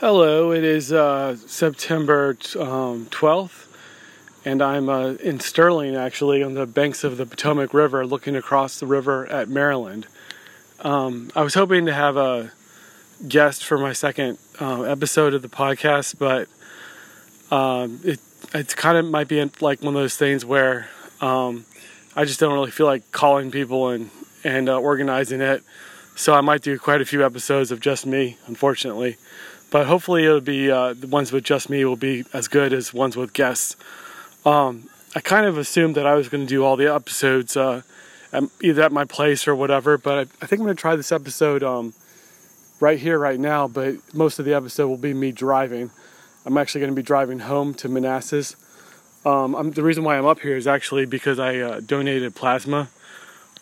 Hello, it is uh, September um, 12th, and I'm uh, in Sterling actually on the banks of the Potomac River looking across the river at Maryland. Um, I was hoping to have a guest for my second uh, episode of the podcast, but um, it it's kind of might be like one of those things where um, I just don't really feel like calling people and and uh, organizing it. So I might do quite a few episodes of just me, unfortunately but hopefully it'll be uh, the ones with just me will be as good as ones with guests. Um, I kind of assumed that I was going to do all the episodes uh, at, either at my place or whatever, but I, I think I'm going to try this episode um, right here, right now. But most of the episode will be me driving. I'm actually going to be driving home to Manassas. Um, the reason why I'm up here is actually because I uh, donated plasma.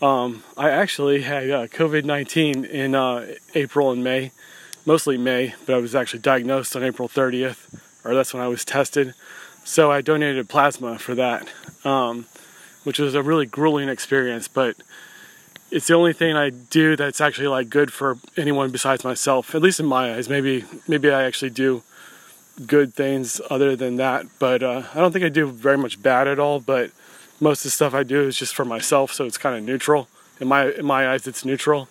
Um, I actually had uh, COVID 19 in uh, April and May mostly May, but I was actually diagnosed on April 30th, or that's when I was tested. So I donated plasma for that, um, which was a really grueling experience, but it's the only thing I do that's actually like good for anyone besides myself, at least in my eyes. Maybe maybe I actually do good things other than that, but uh, I don't think I do very much bad at all. But most of the stuff I do is just for myself, so it's kind of neutral. In my in my eyes, it's neutral.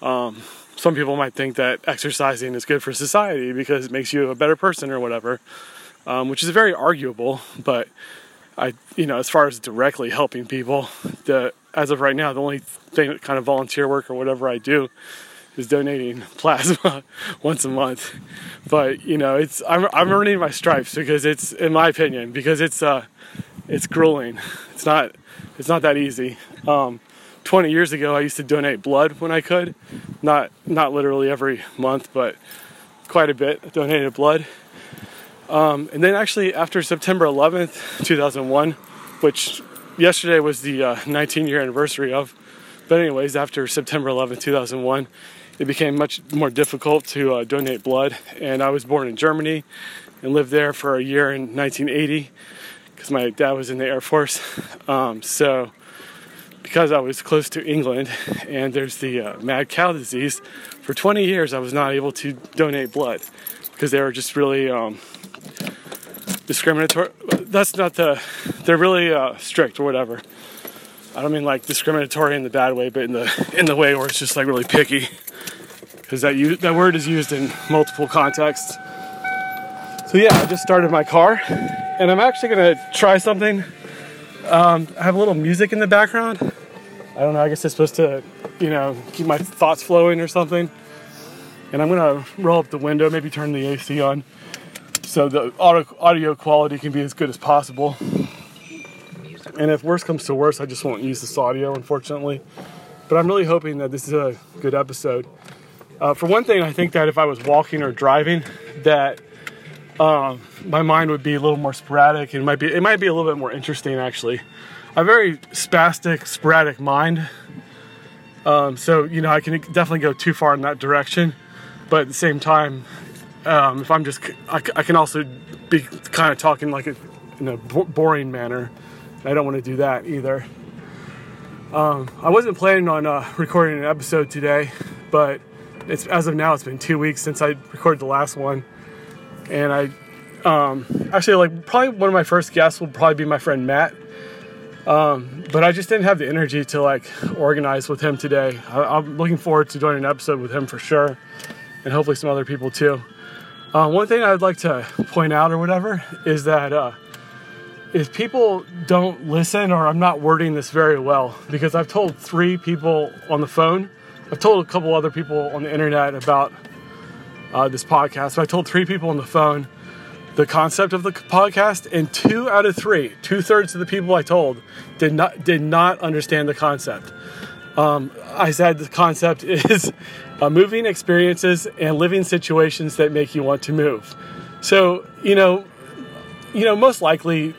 Um, some people might think that exercising is good for society because it makes you a better person or whatever, um, which is very arguable. But I, you know, as far as directly helping people, the as of right now, the only thing, kind of volunteer work or whatever I do is donating plasma once a month. But you know, it's I'm I'm earning my stripes because it's, in my opinion, because it's uh, it's grueling. It's not it's not that easy. Um, 20 years ago, I used to donate blood when I could, not not literally every month, but quite a bit. Donated blood, um, and then actually after September 11th, 2001, which yesterday was the uh, 19 year anniversary of. But anyways, after September 11th, 2001, it became much more difficult to uh, donate blood, and I was born in Germany and lived there for a year in 1980 because my dad was in the Air Force. Um, so because I was close to England and there's the uh, mad cow disease, for 20 years I was not able to donate blood because they were just really um, discriminatory. That's not the, they're really uh, strict or whatever. I don't mean like discriminatory in the bad way, but in the in the way where it's just like really picky, because that that word is used in multiple contexts. So yeah, I just started my car, and I'm actually gonna try something um, I have a little music in the background. I don't know, I guess it's supposed to, you know, keep my thoughts flowing or something. And I'm gonna roll up the window, maybe turn the AC on so the audio, quality can be as good as possible. And if worse comes to worse, I just won't use this audio, unfortunately. But I'm really hoping that this is a good episode. Uh, for one thing, I think that if I was walking or driving, that um, my mind would be a little more sporadic and might be it might be a little bit more interesting actually. A very spastic, sporadic mind. Um, so you know I can definitely go too far in that direction, but at the same time, um, if I'm just I, I, can also be kind of talking like a, in a boring manner. I don't want to do that either. Um, I wasn't planning on uh, recording an episode today, but it's as of now it's been two weeks since I recorded the last one and I um, actually like probably one of my first guests will probably be my friend Matt. Um, but I just didn't have the energy to like organize with him today. I, am looking forward to doing an episode with him for sure, and hopefully some other people too. Uh, one thing I'd like to point out or whatever is that uh, if people don't listen, or I'm not wording this very well, because I've told three people on the phone, I've told a couple other people on the internet about uh, this podcast. So I told three people on the phone the concept of the podcast, and two out of three, two thirds of the people I told, did not did not understand the concept. Um, I said the concept is uh, moving experiences and living situations that make you want to move. So you know, you know, most likely,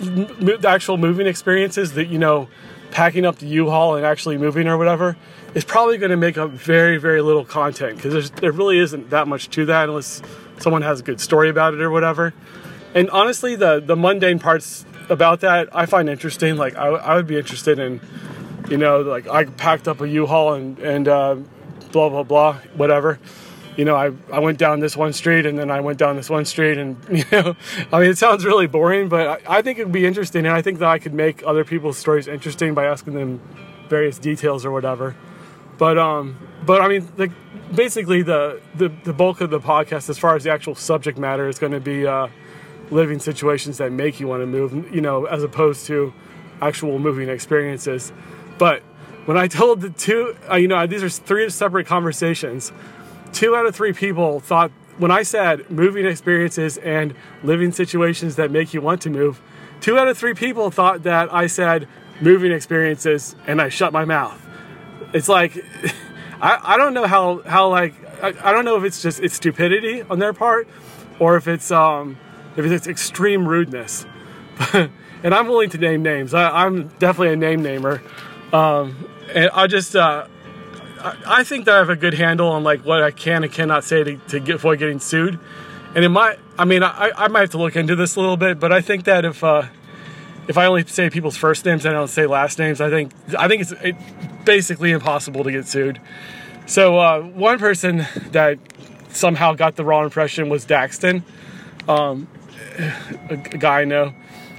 the actual moving experiences that you know, packing up the U-Haul and actually moving or whatever is probably going to make up very, very little content because there really isn't that much to that unless someone has a good story about it or whatever. And honestly, the the mundane parts about that I find interesting. Like I, I would be interested in, you know, like I packed up a U-Haul and and uh, blah blah blah whatever. you know, I, I went down this one street and then I went down this one street and, you know, I mean, it sounds really boring, but I, I think it would be interesting. And I think that I could make other people's stories interesting by asking them various details or whatever. But, um, but I mean, like, basically the, the, the bulk of the podcast, as far as the actual subject matter, is going to be, uh, living situations that make you want to move, you know, as opposed to actual moving experiences. But when I told the two, uh, you know, these are three separate conversations two out of three people thought when I said moving experiences and living situations that make you want to move, two out of three people thought that I said moving experiences and I shut my mouth. It's like, I, I don't know how, how like, I, I don't know if it's just, it's stupidity on their part or if it's, um, if it's extreme rudeness. and I'm willing to name names. I, am definitely a name namer. Um, and I just, uh, I think that I have a good handle on like what I can and cannot say to, to get, avoid getting sued. And it might, I mean, I, I might have to look into this a little bit, but I think that if uh, if I only say people's first names and I don't say last names, I think I think it's it, basically impossible to get sued. So uh, one person that somehow got the wrong impression was Daxton, um, a, a guy I know.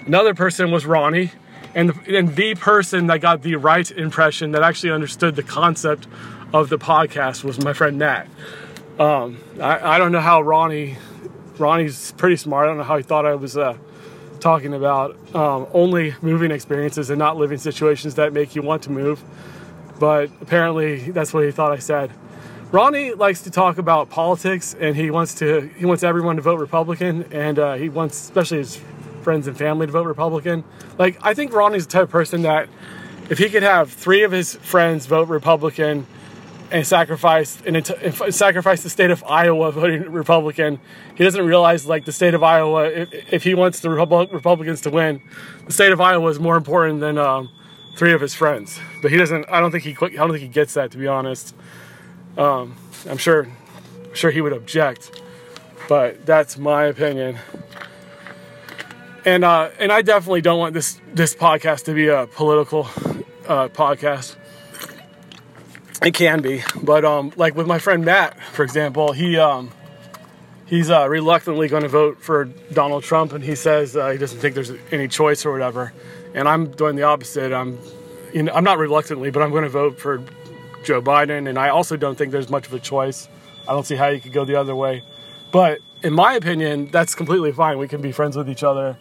Another person was Ronnie and the, and the person that got the right impression that actually understood the concept of the podcast was my friend Nat. Um, I, I, don't know how Ronnie, Ronnie's pretty smart. I don't know how he thought I was uh, talking about um, only moving experiences and not living situations that make you want to move. But apparently, that's what he thought I said. Ronnie likes to talk about politics, and he wants to he wants everyone to vote Republican, and uh, he wants especially his friends and family to vote Republican. Like I think Ronnie's the type of person that if he could have three of his friends vote Republican and sacrifice and, sacrifice the state of Iowa voting Republican. He doesn't realize like the state of Iowa. If, if he wants the Republicans to win, the state of Iowa is more important than um, three of his friends. But he doesn't. I don't think he. I don't think he gets that. To be honest, um, I'm sure. I'm sure he would object, but that's my opinion. And uh, and I definitely don't want this this podcast to be a political uh, podcast. It can be, but um, like with my friend Matt, for example, he um, he's uh, reluctantly going to vote for Donald Trump, and he says uh, he doesn't think there's any choice or whatever. And I'm doing the opposite. I'm, you know, I'm not reluctantly, but I'm going to vote for Joe Biden, and I also don't think there's much of a choice. I don't see how you could go the other way. But in my opinion, that's completely fine. We can be friends with each other,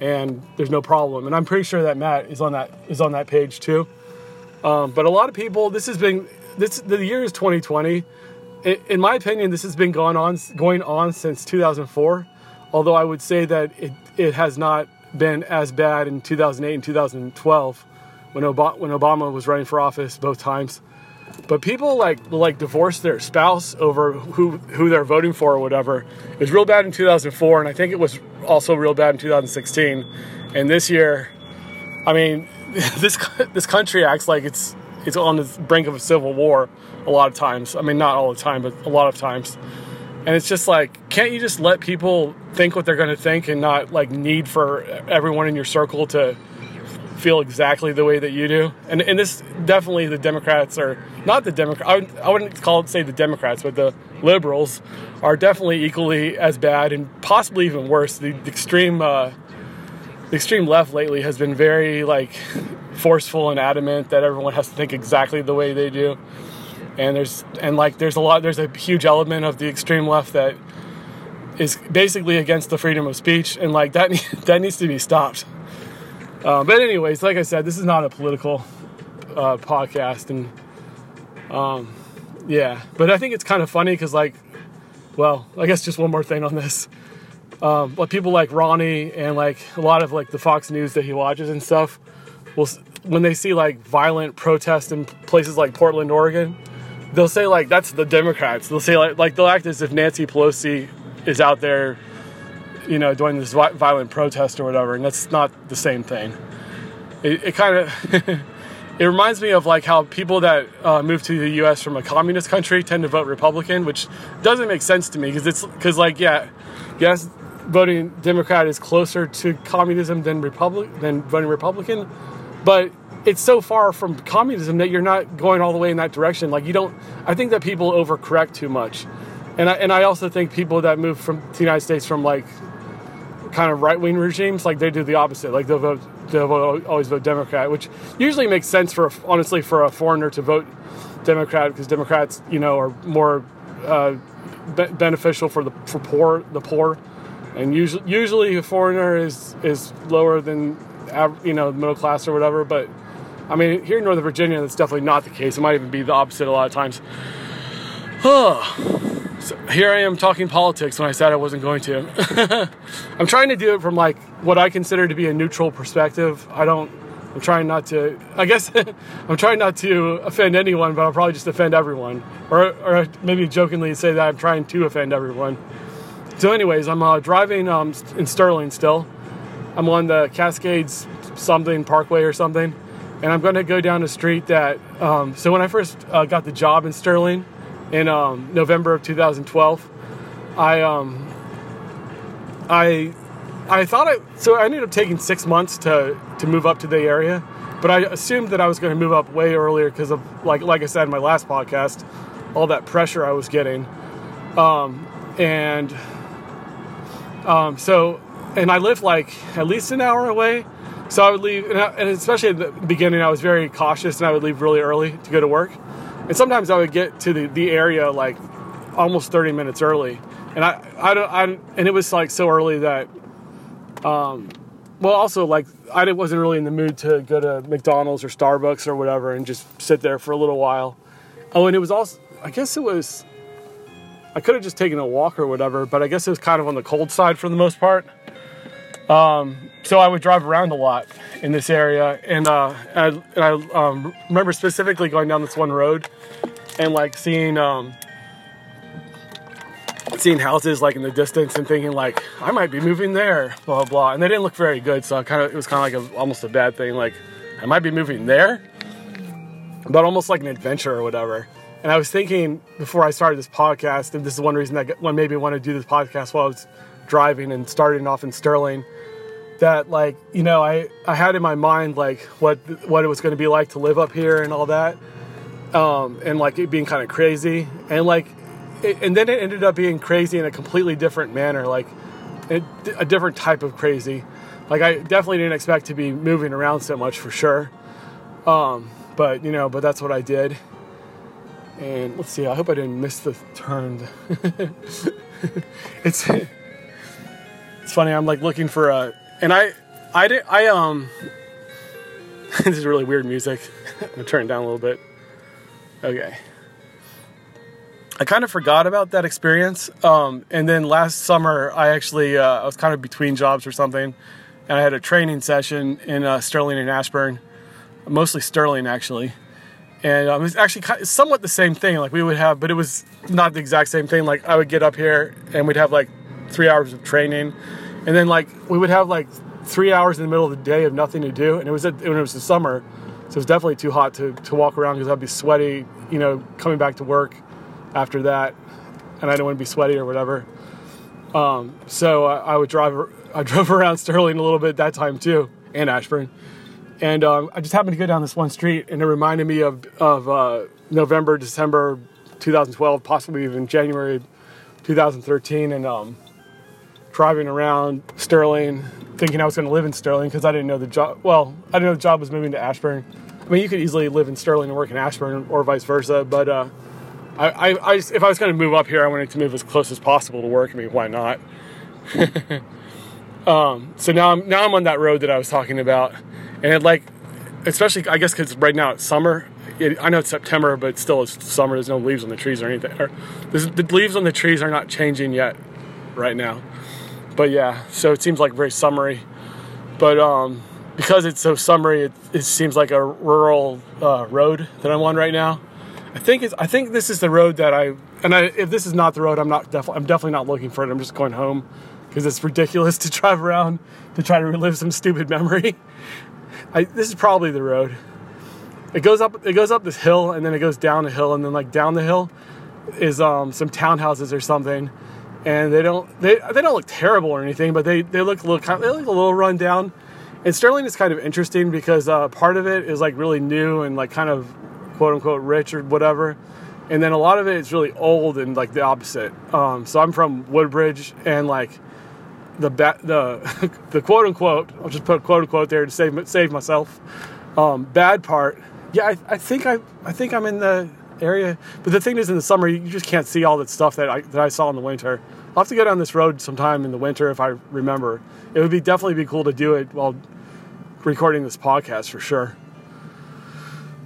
and there's no problem. And I'm pretty sure that Matt is on that is on that page too. Um, but a lot of people, this has been this the year is 2020. In, in my opinion, this has been going on going on since 2004. Although I would say that it it has not been as bad in 2008 and 2012 when Obama, when Obama was running for office both times. But people like like divorce their spouse over who who they're voting for or whatever. It was real bad in 2004, and I think it was also real bad in 2016. And this year, I mean, this this country acts like it's it's on the brink of a civil war a lot of times. I mean, not all the time, but a lot of times. And it's just like, can't you just let people think what they're going to think and not like need for everyone in your circle to feel exactly the way that you do? And and this definitely the Democrats are not the Democrat. I, would, I wouldn't call it say the Democrats, but the liberals are definitely equally as bad and possibly even worse. The, the extreme. Uh, the extreme left lately has been very like forceful and adamant that everyone has to think exactly the way they do. And there's and like there's a lot there's a huge element of the extreme left that is basically against the freedom of speech and like that that needs to be stopped. Uh, but anyways, like I said, this is not a political uh, podcast, and um, yeah. But I think it's kind of funny because like, well, I guess just one more thing on this um, but people like Ronnie and like a lot of like the Fox News that he watches and stuff will when they see like violent protests in places like Portland, Oregon, they'll say like that's the Democrats. They'll say like like they'll act as if Nancy Pelosi is out there, you know, doing this violent protest or whatever, and that's not the same thing. It, it kind of it reminds me of like how people that uh, move to the U.S. from a communist country tend to vote Republican, which doesn't make sense to me because it's because like yeah, yes, voting Democrat is closer to communism than Republic than voting Republican, but it's so far from communism that you're not going all the way in that direction. Like you don't. I think that people overcorrect too much, and I, and I also think people that move from the United States from like kind of right wing regimes, like they do the opposite. Like they'll vote, they'll always vote Democrat, which usually makes sense for honestly for a foreigner to vote Democrat because Democrats, you know, are more uh, be- beneficial for the for poor the poor, and usually usually a foreigner is is lower than you know middle class or whatever. But I mean, here in Northern Virginia, that's definitely not the case. It might even be the opposite a lot of times. Oh. So here I am talking politics when I said I wasn't going to. I'm trying to do it from like what I consider to be a neutral perspective. I don't. I'm trying not to. I guess I'm trying not to offend anyone, but I'll probably just offend everyone, or or maybe jokingly say that I'm trying to offend everyone. So, anyways, I'm uh, driving um, in Sterling still. I'm on the Cascades something Parkway or something, and I'm going to go down a street that. Um, so when I first uh, got the job in Sterling in um, November of 2012. I um, I I thought I so I ended up taking six months to to move up to the area, but I assumed that I was going to move up way earlier because of like like I said in my last podcast, all that pressure I was getting, um, and um, so and I lived like at least an hour away. So I would leave, and, and especially at the beginning, I was very cautious, and I would leave really early to go to work and sometimes I would get to the, the area like almost 30 minutes early, and I I don't I and it was like so early that, um, well also like I wasn't really in the mood to go to McDonald's or Starbucks or whatever and just sit there for a little while. Oh, and it was also I guess it was. I could have just taken a walk or whatever, but I guess it was kind of on the cold side for the most part. Um, so I would drive around a lot in this area, and, uh, and I, and I um, remember specifically going down this one road and like seeing um, seeing houses like in the distance and thinking like I might be moving there, blah blah, blah. and they didn't look very good, so kind of it was kind of like a, almost a bad thing, like I might be moving there, but almost like an adventure or whatever. And I was thinking before I started this podcast, and this is one reason that one maybe want to do this podcast while I was driving and starting off in Sterling that like you know I I had in my mind like what what it was going to be like to live up here and all that, um, and like it being kind of crazy and like, it, and then it ended up being crazy in a completely different manner, like a, a different type of crazy. Like I definitely didn't expect to be moving around so much for sure, um, but you know, but that's what I did. And let's see, I hope I didn't miss the turn. it's it's funny. I'm like looking for a and I, I did, I um. this is really weird music. I'm gonna turn it down a little bit. Okay. I kind of forgot about that experience. Um, and then last summer, I actually uh, I was kind of between jobs or something, and I had a training session in uh, Sterling and Ashburn, mostly Sterling actually. And um, it was actually kind of, somewhat the same thing. Like we would have, but it was not the exact same thing. Like I would get up here and we'd have like three hours of training, and then like we would have like three hours in the middle of the day of nothing to do, and it was when it was the summer, so it was definitely too hot to, to walk around because I'd be sweaty, you know, coming back to work after that, and I didn't want to be sweaty or whatever. Um, so I, I, would drive. I drove around Sterling a little bit that time too, and Ashburn, and um, I just happened to go down this one street, and it reminded me of of uh, November, December, 2012, possibly even January 2013, and um, driving around Sterling, thinking I was going to live in Sterling because I didn't know the job. Well, I didn't know the job was moving to Ashburn. I mean, you could easily live in Sterling and work in Ashburn, or vice versa. But uh, I, I, I just, if I was going to move up here, I wanted to move as close as possible to work. I mean, why not? um, so now I'm now I'm on that road that I was talking about, and like, especially I guess because right now it's summer. It, I know it's September, but still it's summer. There's no leaves on the trees or anything. Or, the leaves on the trees are not changing yet, right now but yeah, so it seems like very summery. But um, because it's so summery, it, it seems like a rural uh, road that I'm on right now. I think it's. I think this is the road that I. And I, if this is not the road, I'm not. I'm definitely not looking for it. I'm just going home because it's ridiculous to drive around to try to relive some stupid memory. I, this is probably the road. It goes up. It goes up this hill, and then it goes down a hill, and then like down the hill is um, some townhouses or something and they don't they, they don't look terrible or anything, but they, they look a little they look a little run down. And Sterling is kind of interesting because uh, part of it is like really new and like kind of quote unquote rich or whatever, and then a lot of it is really old and like the opposite. Um, so I'm from Woodbridge, and like the ba- the the quote unquote I'll just put quote unquote there to save save myself. Um, bad part, yeah, I, I think I I think I'm in the area, but the thing is, in the summer you just can't see all that stuff that I that I saw in the winter. I'll have to go down this road sometime in the winter if I remember. It would be definitely be cool to do it while recording this podcast for sure.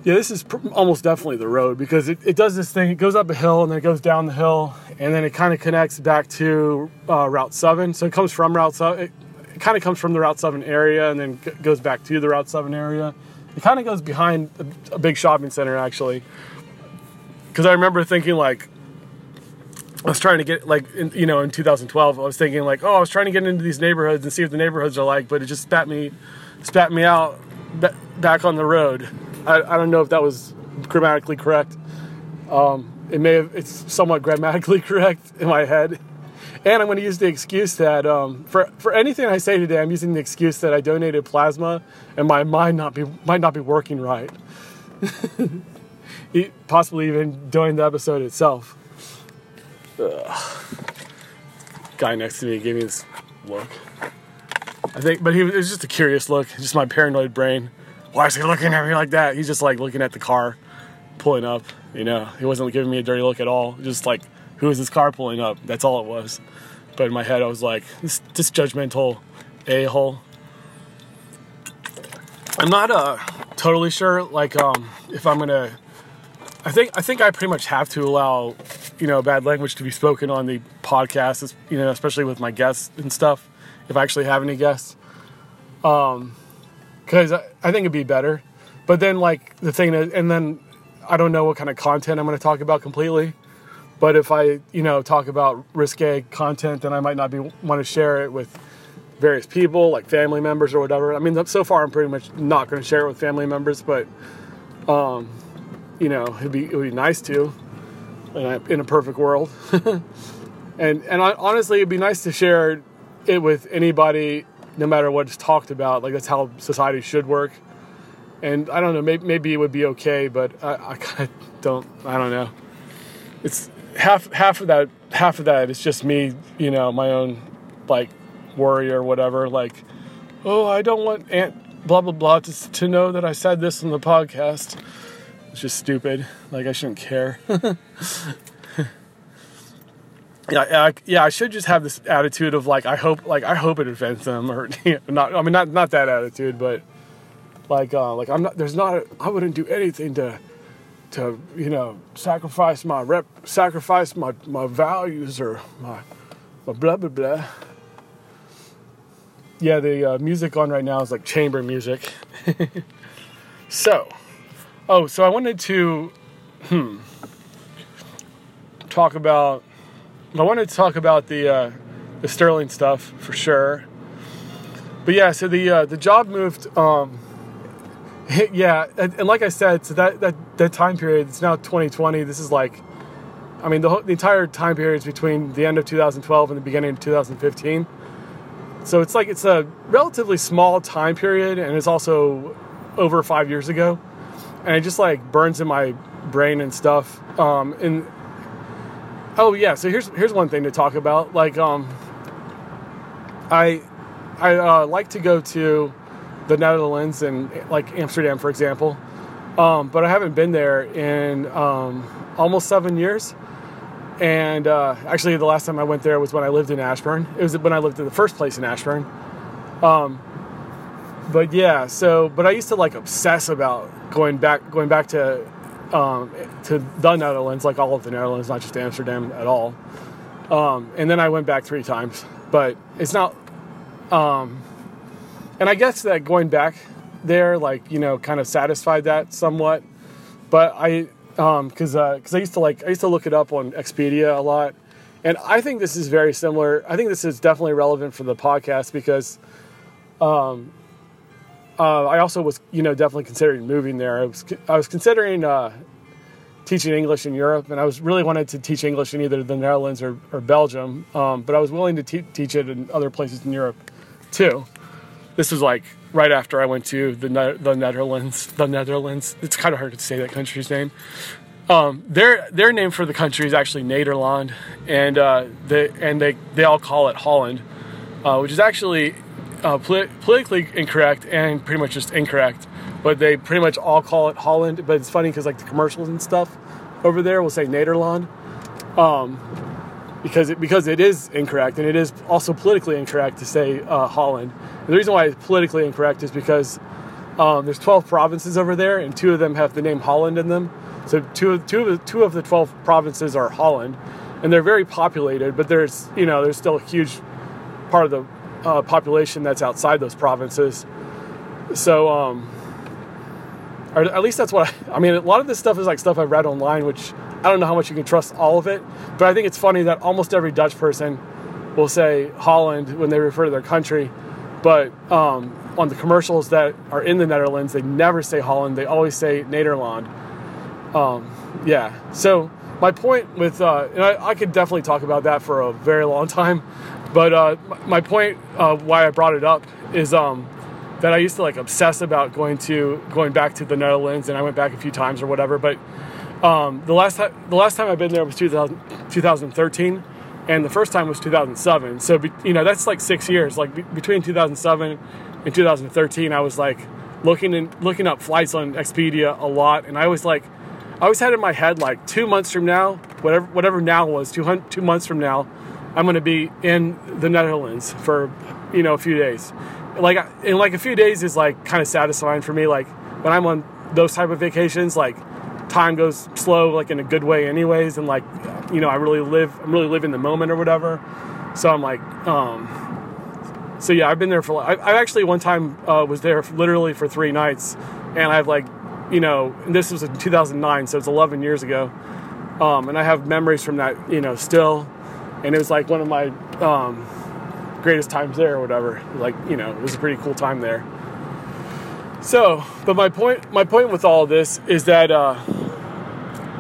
Yeah, this is pr- almost definitely the road because it, it does this thing. It goes up a hill and then it goes down the hill and then it kind of connects back to uh, Route 7. So it comes from Route 7. It, it kind of comes from the Route 7 area and then g- goes back to the Route 7 area. It kind of goes behind a, a big shopping center actually. Because I remember thinking like, I was trying to get like in, you know in 2012 I was thinking like oh I was trying to get into these neighborhoods and see what the neighborhoods are like but it just spat me spat me out ba- back on the road I, I don't know if that was grammatically correct um, it may have it's somewhat grammatically correct in my head and I'm going to use the excuse that um, for for anything I say today I'm using the excuse that I donated plasma and my mind not be might not be working right possibly even during the episode itself Ugh. Guy next to me gave me this look. I think, but he it was just a curious look. Just my paranoid brain. Why is he looking at me like that? He's just like looking at the car pulling up. You know, he wasn't giving me a dirty look at all. Just like, who is this car pulling up? That's all it was. But in my head, I was like, this, this judgmental a hole. I'm not uh, totally sure, like, um, if I'm gonna. I think I think I pretty much have to allow you know bad language to be spoken on the podcast you know especially with my guests and stuff if i actually have any guests um because I, I think it'd be better. But then like the thing is, and then i don't know what kind of content i'm going to talk about completely. But if i you know talk about risque content then i might not be want to share it with various people like family members or whatever. I mean so far i'm pretty much not going to share it with family members but um you know it'd be it would be nice to in a, in a perfect world. and and I, honestly, it'd be nice to share it with anybody, no matter what's talked about. Like that's how society should work. And I don't know, maybe, maybe it would be okay, but I, I kind of don't. I don't know. It's half half of that. Half of that is just me, you know, my own like worry or whatever. Like, oh, I don't want Aunt blah blah blah to to know that I said this on the podcast. It's just stupid. Like I shouldn't care. yeah, I, yeah. I should just have this attitude of like I hope, like I hope it offends them, or not. I mean, not not that attitude, but like uh, like I'm not. There's not. I wouldn't do anything to to you know sacrifice my rep, sacrifice my my values or my my blah blah blah. Yeah, the uh, music on right now is like chamber music. so. Oh, so I wanted to hmm, talk about. I wanted to talk about the uh, the Sterling stuff for sure. But yeah, so the uh, the job moved. Um, yeah, and, and, like I said, so that, that that time period. It's now 2020. This is like, I mean, the, whole, the entire time period is between the end of 2012 and the beginning of 2015. So it's like it's a relatively small time period, and it's also over five years ago and it just like burns in my brain and stuff. Um, and oh yeah, so here's here's one thing to talk about. Like um, I I uh, like to go to the Netherlands and like Amsterdam, for example. Um, but I haven't been there in um, almost seven years. And uh, actually, the last time I went there was when I lived in Ashburn. It was when I lived in the first place in Ashburn. Um, but yeah, so but I used to like obsess about going back going back to um, to the Netherlands, like all of the Netherlands, not just Amsterdam at all. Um, and then I went back three times, but it's not. Um, and I guess that going back there, like you know, kind of satisfied that somewhat. But I, because um, uh, I used to like I used to look it up on Expedia a lot, and I think this is very similar. I think this is definitely relevant for the podcast because um, uh, I also was, you know, definitely considering moving there. I was, I was considering uh, teaching English in Europe, and I was really wanted to teach English in either the Netherlands or, or Belgium. Um, but I was willing to te- teach it in other places in Europe, too. This was like right after I went to the ne- the Netherlands. The Netherlands. It's kind of hard to say that country's name. Um, their their name for the country is actually Nederland, and uh, they and they they all call it Holland, uh, which is actually uh, politically incorrect and pretty much just incorrect. But they pretty much all call it Holland. But it's funny because like the commercials and stuff over there will say Nederland, um, because it, because it is incorrect and it is also politically incorrect to say uh, Holland. And the reason why it's politically incorrect is because um, there's 12 provinces over there, and two of them have the name Holland in them. So two, two, of the, two of the 12 provinces are Holland, and they're very populated, but there's, you know, there's still a huge part of the uh, population that's outside those provinces. So, um, or at least that's what I, I mean. A lot of this stuff is like stuff I've read online, which I don't know how much you can trust all of it. But I think it's funny that almost every Dutch person will say Holland when they refer to their country, but um, on the commercials that are in the Netherlands, they never say Holland. They always say Nederland. Um, yeah. So my point with, uh, and I, I, could definitely talk about that for a very long time, but uh, my point uh, why I brought it up is um, that I used to like obsess about going to going back to the Netherlands, and I went back a few times or whatever. But um, the last time the last time I've been there was 2000, 2013, and the first time was 2007. So be, you know that's like six years. Like be, between 2007 and 2013, I was like looking and looking up flights on Expedia a lot, and I was like I always had in my head like two months from now, whatever whatever now was, two, two months from now, I'm going to be in the Netherlands for you know a few days. Like in like a few days is like kind of satisfying for me. Like when I'm on those type of vacations, like time goes slow, like in a good way, anyways, and like you know I really live, I'm really living the moment or whatever. So I'm like, um, so yeah, I've been there for. I, I actually one time uh, was there literally for three nights, and I've like you know, this was in 2009, so it's 11 years ago. Um, and I have memories from that, you know, still. And it was like one of my um, greatest times there or whatever. Like, you know, it was a pretty cool time there. So, but my point, my point with all this is that, uh,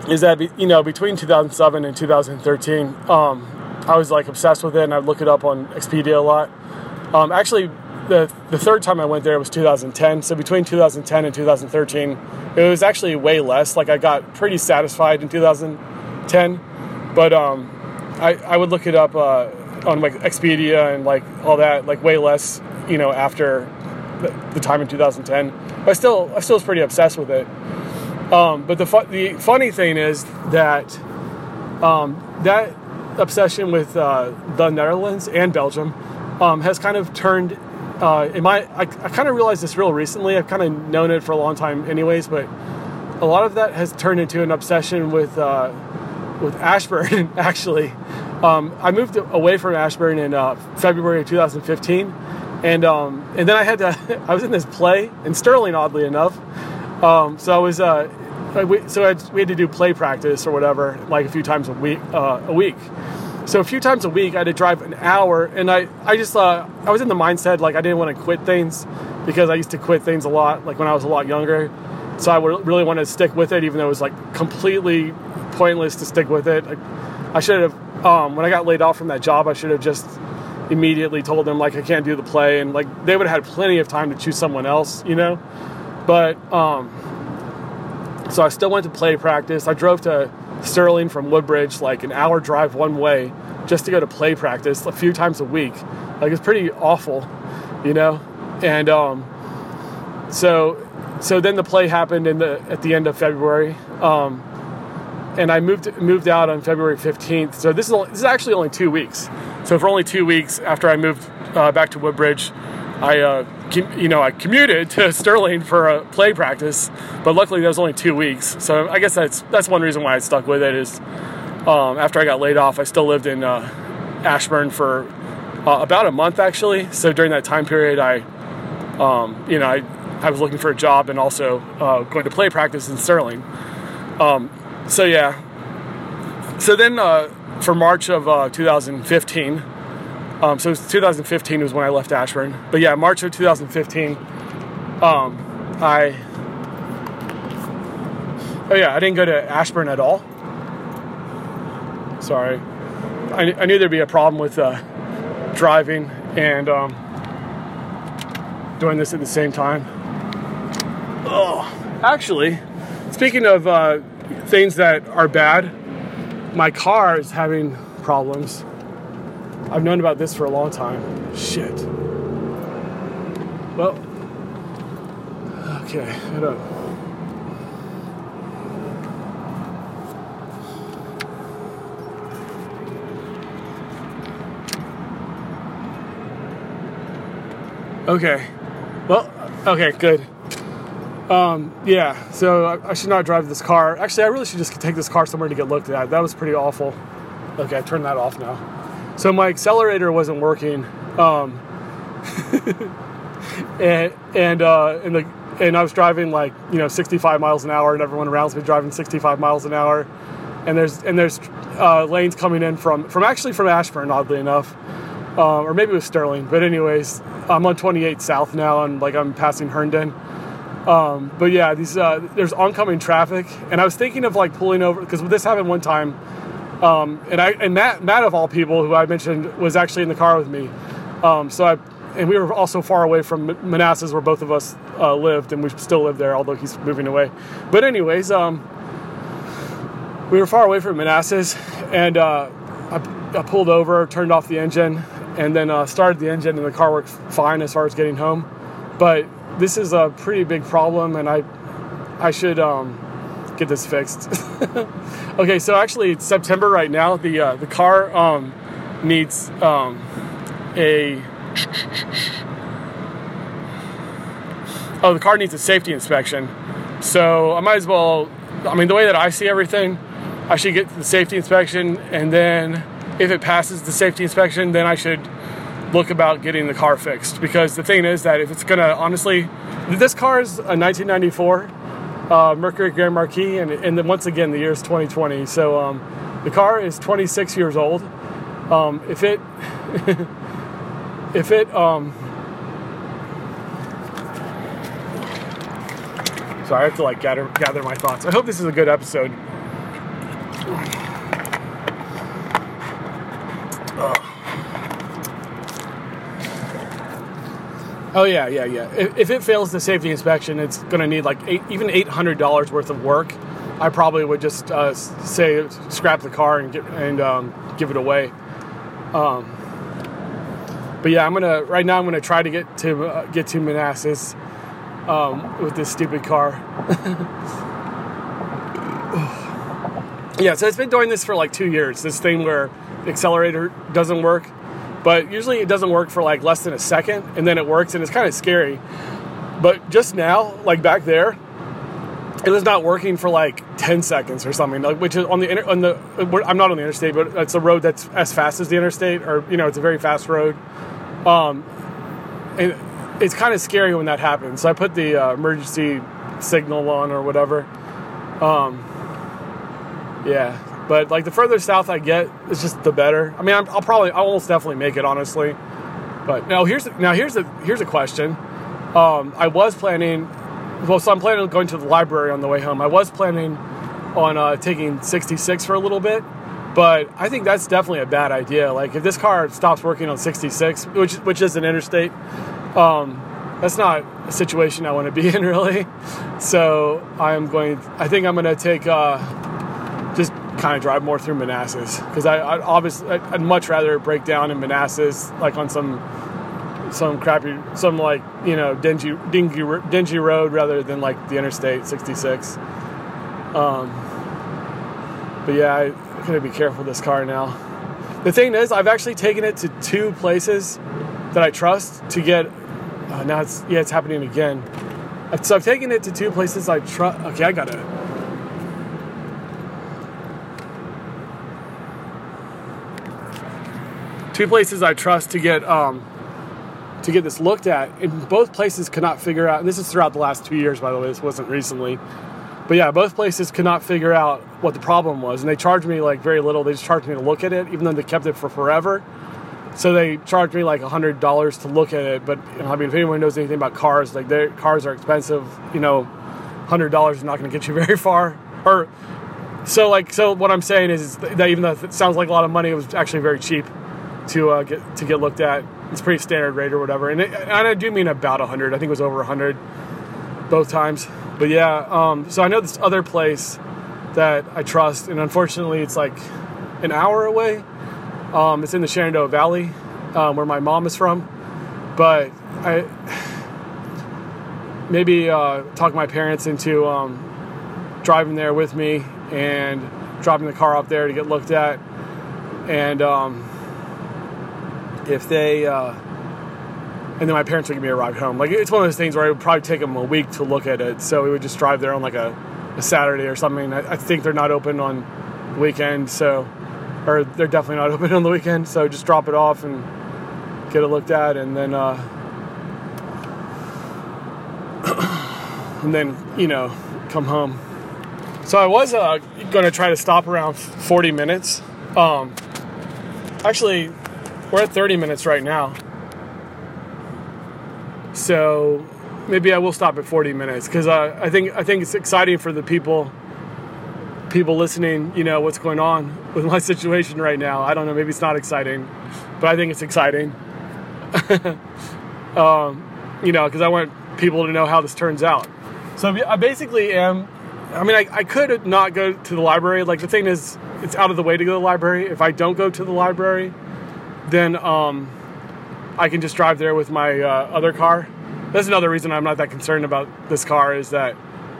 is that you know between 2007 and 2013, um, I was like obsessed with it, and I'd look it up on Expedia a lot. Um, actually, the the third time I went there was 2010. So between 2010 and 2013, it was actually way less. Like I got pretty satisfied in 2010, but um, I I would look it up uh, on like Expedia and like all that, like way less. You know, after the, time in 2010, but I still I still was pretty obsessed with it. Um, but the fu- the funny thing is that um, that obsession with uh, the Netherlands and Belgium um, has kind of turned uh, in my, I, I kind of realized this real recently. I've kind of known it for a long time, anyways, but a lot of that has turned into an obsession with uh, with Ashburn. Actually, um, I moved away from Ashburn in uh, February of 2015, and um, and then I had to. I was in this play in Sterling, oddly enough. Um, so I was. Uh, we, so had, we had to do play practice or whatever, like a few times a week. Uh, a week, so a few times a week, I had to drive an hour, and I, I just, uh, I was in the mindset like I didn't want to quit things because I used to quit things a lot, like when I was a lot younger. So I would really want to stick with it, even though it was like completely pointless to stick with it. I, should have, um, when I got laid off from that job, I should have just immediately told them like I can't do the play, and like they would have had plenty of time to choose someone else, you know. But um, so I still went to play practice. I drove to Sterling from Woodbridge, like an hour drive one way, just to go to play practice a few times a week. Like it's pretty awful, you know. And um, so, so then the play happened in the at the end of February, um, and I moved moved out on February fifteenth. So this is this is actually only two weeks. So for only two weeks after I moved uh, back to Woodbridge, I, uh, you know, I commuted to Sterling for a play practice, but luckily that was only two weeks. So I guess that's that's one reason why I stuck with it. Is um, after I got laid off, I still lived in uh, Ashburn for uh, about a month actually. So during that time period, I, um, you know, I, I was looking for a job and also uh, going to play practice in Sterling. Um, so yeah. So then uh, for March of uh, 2015. Um, so 2015 was when I left Ashburn. But yeah, March of 2015, um, I. Oh yeah, I didn't go to Ashburn at all. Sorry, I, I knew there'd be a problem with uh, driving and um, doing this at the same time. Oh, actually, speaking of uh, things that are bad. My car is having problems. I've known about this for a long time. Shit. Well, okay. Okay. Well, okay, good. Um, yeah, so I, I, should not drive this car. Actually, I really should just take this car somewhere to get looked at. That was pretty awful. Okay, I turned that off now. So my accelerator wasn't working, um, and and uh, and the and I was driving like you know 65 miles an hour, and everyone around me driving 65 miles an hour, and there's and there's uh, lanes coming in from from actually from Ashburn, oddly enough, uh, or maybe it was Sterling. But anyways, I'm on 28 South now, and like I'm passing Herndon um, but yeah, these uh, there's oncoming traffic, and I was thinking of like pulling over because this happened one time, um, and I and Matt Matt of all people who I mentioned was actually in the car with me, um, so I and we were also far away from Manassas where both of us uh, lived, and we still live there, although he's moving away. But anyways, um, we were far away from Manassas, and uh, I, I, pulled over, turned off the engine, and then uh, started the engine, and the car worked fine as far as getting home, but this is a pretty big problem, and I I should um, get this fixed. okay, so actually it's September right now. The uh, the car um, needs um, a oh the car needs a safety inspection. So I might as well. I mean, the way that I see everything, I should get the safety inspection, and then if it passes the safety inspection, then I should look about getting the car fixed because the thing is that if it's gonna honestly, this car is a 1994 uh, Mercury Grand Marquis, and, and then once again the year is 2020. So um, the car is 26 years old. Um, if it if it um, sorry, I have to like gather gather my thoughts. I hope this is a good episode. Oh yeah, yeah, yeah. If, if, it fails the safety inspection, it's going to need like eight, even eight hundred dollars worth of work. I probably would just uh, say scrap the car and get and um, give it away. Um, but yeah, I'm gonna right now. I'm gonna try to get to uh, get to Manassas um, with this stupid car. yeah, so it's been doing this for like two years. This thing where the accelerator doesn't work but usually it doesn't work for like less than a second, and then it works, and it's kind of scary. But just now, like back there, it was not working for like 10 seconds or something like, which is on the inter- on the i'm not on the interstate but it's a road that's as fast as the interstate or you know it's a very fast road. Um, and it's kind of scary when that happens. So i put the uh, emergency signal on or whatever. Um, yeah but like the further south I get, it's just the better. I mean, i will probably, I'll almost definitely make it, honestly. But now here's now here's a here's a question. Um, I was planning, well, so I'm planning on going to the library on the way home. I was planning on uh, taking 66 for a little bit, but I think that's definitely a bad idea. Like if this car stops working on 66, which which is an interstate, um, that's not a situation I want to be in really. So I'm going. I think I'm going to take. Uh, kind of drive more through Manassas because I, I obviously I'd much rather break down in Manassas like on some some crappy some like you know dingy dingy dingy road rather than like the Interstate 66. Um, but yeah, I gotta be careful this car now. The thing is, I've actually taken it to two places that I trust to get. Uh, now it's yeah, it's happening again. So I've taken it to two places I trust. Okay, I gotta two places I trust to get um, to get this looked at, and both places could not figure out. And this is throughout the last two years, by the way. This wasn't recently, but yeah, both places could not figure out what the problem was, and they charged me like very little. They just charged me to look at it, even though they kept it for forever. So they charged me like hundred dollars to look at it. But you know, I mean, if anyone knows anything about cars, like their cars are expensive. You know, hundred dollars is not going to get you very far. Or so like so. What I'm saying is that even though it sounds like a lot of money, it was actually very cheap to uh, get to get looked at. It's pretty standard rate or whatever, and, it, and I do mean about 100. I think it was over 100 both times. But yeah, um, so I know this other place that I trust, and unfortunately, it's like an hour away. Um, it's in the Shenandoah Valley, um, where my mom is from. But I maybe uh, talk my parents into um, driving there with me and dropping the car up there to get looked at. And um, if they, uh, and then my parents would give me a ride home. Like it's one of those things where it would probably take them a week to look at it. So we would just drive there on like a, a Saturday or something. I, I think they're not open on weekend, so or they're definitely not open on the weekend. So just drop it off and get it looked at, and then uh, and then you know come home. So I was uh, going to try to stop around 40 minutes. Um, actually, we're at 30 minutes right now. So maybe I will stop at 40 minutes because uh, I think I think it's exciting for the people people listening. You know what's going on with my situation right now. I don't know. Maybe it's not exciting, but I think it's exciting. um, you know, because I want people to know how this turns out. So I basically am. I mean, I, I could not go to the library. Like the thing is, it's out of the way to go to the library. If I don't go to the library, then um, I can just drive there with my uh, other car. That's another reason I'm not that concerned about this car is that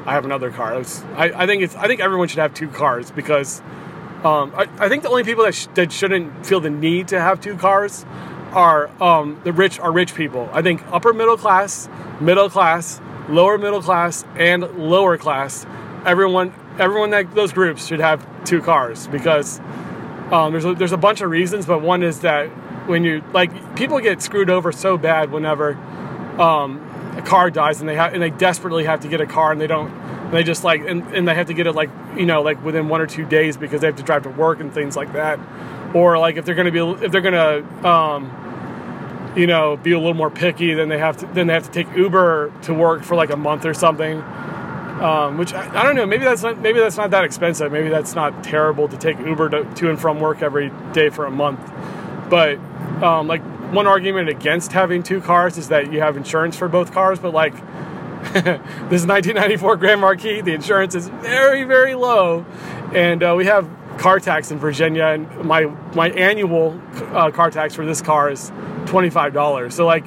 I have another car. I, I think it's I think everyone should have two cars because um, I, I, think the only people that, sh- that shouldn't feel the need to have two cars are um, the rich are rich people. I think upper middle class, middle class, lower middle class, and lower class. Everyone, everyone that those groups should have two cars because um, there's a, there's a bunch of reasons, but one is that when you like people get screwed over so bad whenever um, a car dies and they have and they desperately have to get a car and they don't and they just like and, and they have to get it like you know like within one or two days because they have to drive to work and things like that or like if they're to be if they're to um, you know, be a little more picky. Then they have to then they have to take Uber to work for like a month or something. Um, which I, I, don't know. Maybe that's not maybe that's not that expensive. Maybe that's not terrible to take Uber to, to and from work every day for a month. But um, like one argument against having two cars is that you have insurance for both cars. But like this 1994 Grand Marquis, the insurance is very very low, and uh, we have car tax in Virginia, and my my annual uh, car tax for this car is twenty five dollars. So like,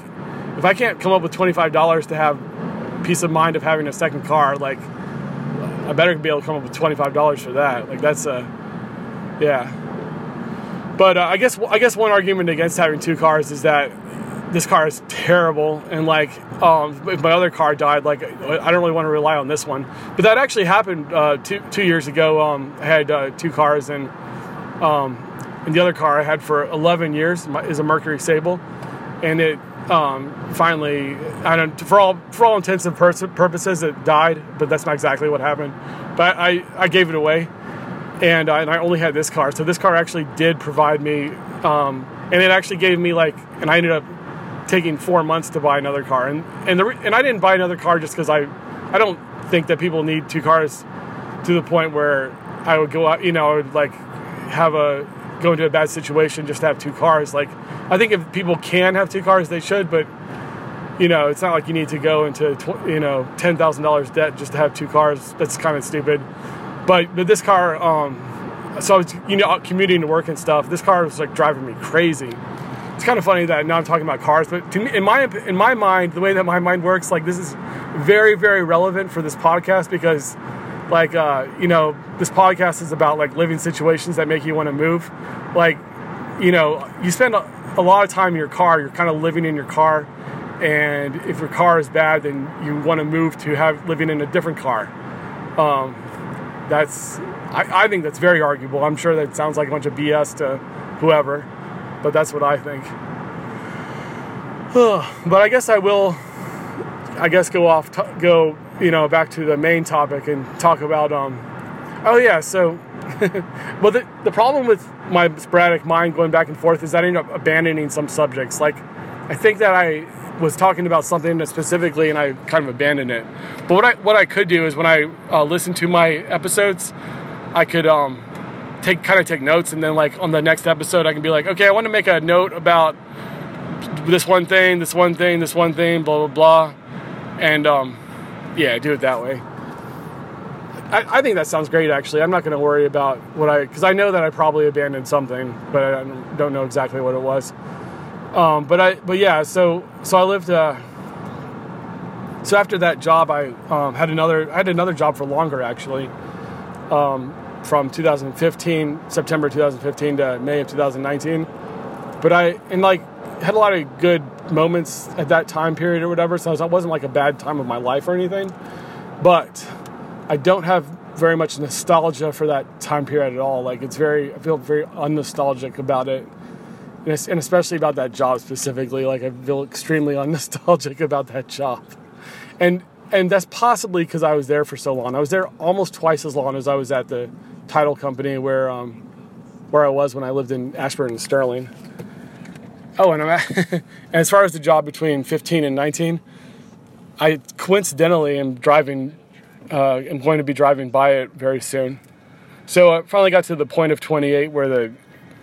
if I can't come up with twenty five dollars to have peace of mind of having a second car, like, I better be able to come up with twenty five dollars for that. Like that's a, yeah. But uh, I guess I guess one argument against having two cars is that this car is terrible and like um, if my other car died like i don't really want to rely on this one but that actually happened uh, two, two years ago um, i had uh, two cars and um, and the other car i had for 11 years is a mercury sable and it um, finally i don't for all for all intents and purposes it died but that's not exactly what happened. But i i gave it away and, uh, and i only had this car. So this car actually did provide me um, and it actually gave me like and i ended up taking four months to buy another car, and and the and I didn't buy another car just because I I don't think that people need two cars to the point where I would go out, you know, I would like have a go into a bad situation just to have two cars. Like I think if people can have two cars, they should, but you know, it's not like you need to go into tw- you know ten thousand dollars debt just to have two cars. That's kind of stupid. But but this car, um, so I was you know commuting to work and stuff. This car was like driving me crazy it's kind of funny that now I'm talking about cars, but to me, in my in my mind, the way that my mind works, like this is very very relevant for this podcast because, like, uh, you know, this podcast is about like living situations that make you want to move. Like, you know, you spend a, a lot of time in your car. You're kind of living in your car, and if your car is bad, then you want to move to have living in a different car. Um, that's I, I think that's very arguable. I'm sure that sounds like a bunch of BS to whoever but that's what I think. but I guess I will. I guess go off, t- go you know back to the main topic and talk about um. Oh yeah, so. well, the, the problem with my sporadic mind going back and forth is that I end up abandoning some subjects. Like, I think that I was talking about something specifically and I kind of abandoned it. But what I what I could do is when I uh, listen to my episodes, I could um, take kind of take notes and then like on the next episode I can be like, okay, I want to make a note about this one thing, this one thing, this one thing, blah blah blah, and um, yeah, do it that way. I, I think that sounds great. Actually, I'm not going to worry about what I because I know that I probably abandoned something, but I don't know exactly what it was. Um, but I but yeah, so so I lived. Uh, so after that job, I um, had another. I had another job for longer actually, um, from 2015 September 2015 to May of 2019. But I and like had a lot of good moments at that time period or whatever. So it wasn't like a bad time of my life or anything. But I don't have very much nostalgia for that time period at all. Like it's very, I feel very unnostalgic about it, and especially about that job specifically. Like I feel extremely unnostalgic about that job, and and that's possibly because I was there for so long. I was there almost twice as long as I was at the title company where um, where I was when I lived in Ashburn and Sterling. Oh, and, and as far as the job between 15 and 19, I coincidentally am driving. Uh, I'm going to be driving by it very soon. So I finally got to the point of 28 where the,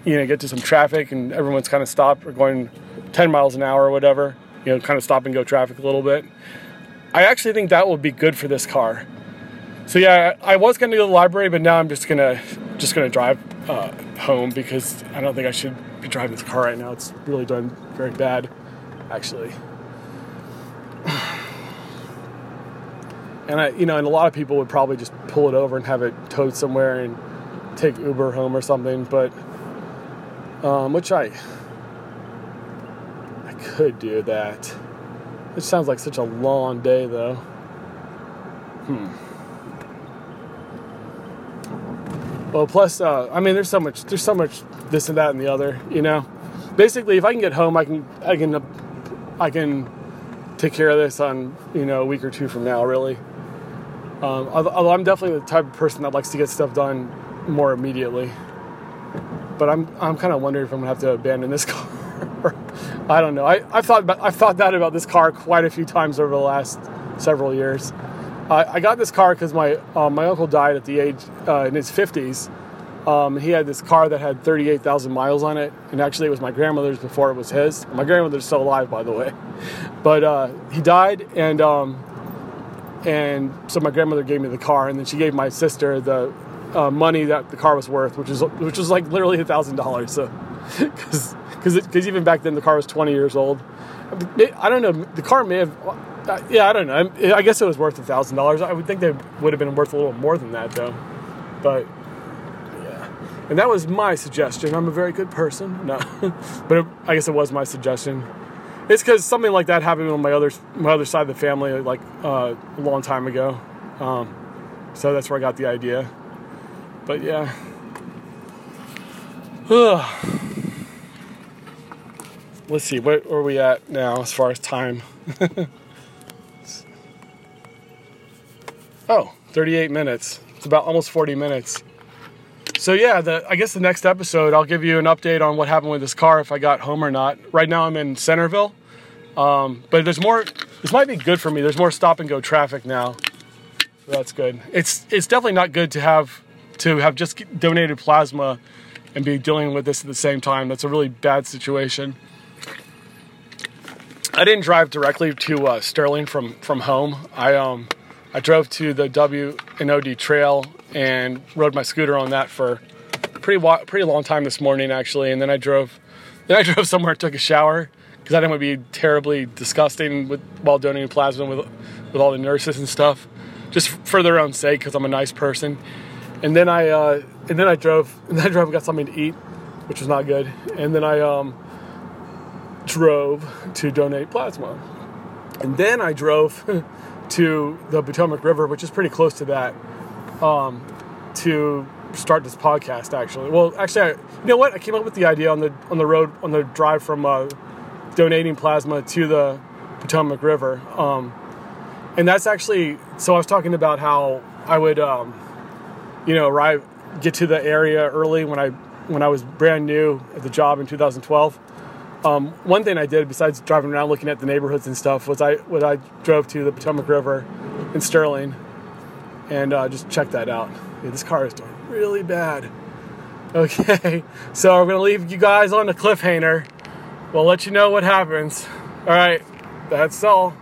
you know, get to some traffic and everyone's kind of stopped or going 10 miles an hour or whatever. You know, kind of stop and go traffic a little bit. I actually think that will be good for this car. So yeah, I was going to go to the library, but now I'm just gonna just gonna drive uh, home because I don't think I should be driving this car right now. It's really done very bad, actually. And I, you know, and a lot of people would probably just pull it over and have it towed somewhere and take Uber home or something. But um, which I, I could do that. It sounds like such a long day, though. Hmm. Well, plus, uh, I mean, there's so much, there's so much this and that and the other. You know, basically, if I can get home, I can, I can, I can take care of this on you know a week or two from now. Really, um, although I'm definitely the type of person that likes to get stuff done more immediately. But I'm I'm kind of wondering if I'm gonna have to abandon this car. I don't know. I, I've thought about, I've thought that about this car quite a few times over the last several years. Uh, I got this car because my um, my uncle died at the age uh, in his 50s. Um, he had this car that had 38,000 miles on it, and actually it was my grandmother's before it was his. My grandmother's still alive, by the way, but uh, he died, and um, and so my grandmother gave me the car, and then she gave my sister the uh, money that the car was worth, which is which was like literally a thousand dollars. So, because because even back then the car was 20 years old. I don't know. The car may have. Uh, yeah, I don't know. I guess it was worth a thousand dollars. I would think they would have been worth a little more than that, though. But yeah, and that was my suggestion. I'm a very good person. No, but it, I guess it was my suggestion. It's because something like that happened on my other my other side of the family like uh, a long time ago. Um, so that's where I got the idea. But yeah. Let's see, where, where are we at now as far as time? oh, 38 minutes. It's about almost 40 minutes. So yeah, the, I guess the next episode I'll give you an update on what happened with this car if I got home or not. Right now I'm in Centreville, um, but there's more. This might be good for me. There's more stop and go traffic now. So that's good. It's it's definitely not good to have to have just donated plasma and be dealing with this at the same time. That's a really bad situation. I didn't drive directly to uh, Sterling from from home. I um I drove to the W and OD trail and rode my scooter on that for pretty pretty long time this morning actually, and then I drove then I drove somewhere, took a shower because I didn't want to be terribly disgusting with while donating plasma with with all the nurses and stuff, just for their own sake because I'm a nice person. And then I uh, and then I drove and then I drove and got something to eat, which was not good. And then I um, drove to donate plasma, and then I drove to the Potomac River, which is pretty close to that, um, to start this podcast. Actually, well, actually, I, you know what? I came up with the idea on the on the road on the drive from. Uh, donating plasma to the Potomac River. Um, and that's actually so I was talking about how I would, um, you know, arrive, get to the area early when I when I was brand new at the job in 2012. Um, one thing I did besides driving around looking at the neighborhoods and stuff was I was I drove to the Potomac River in Sterling and uh, just checked that out. Yeah, this car is doing really bad. Okay, so I'm gonna leave you guys on the cliffhanger. We'll let you know what happens. All right, that's all.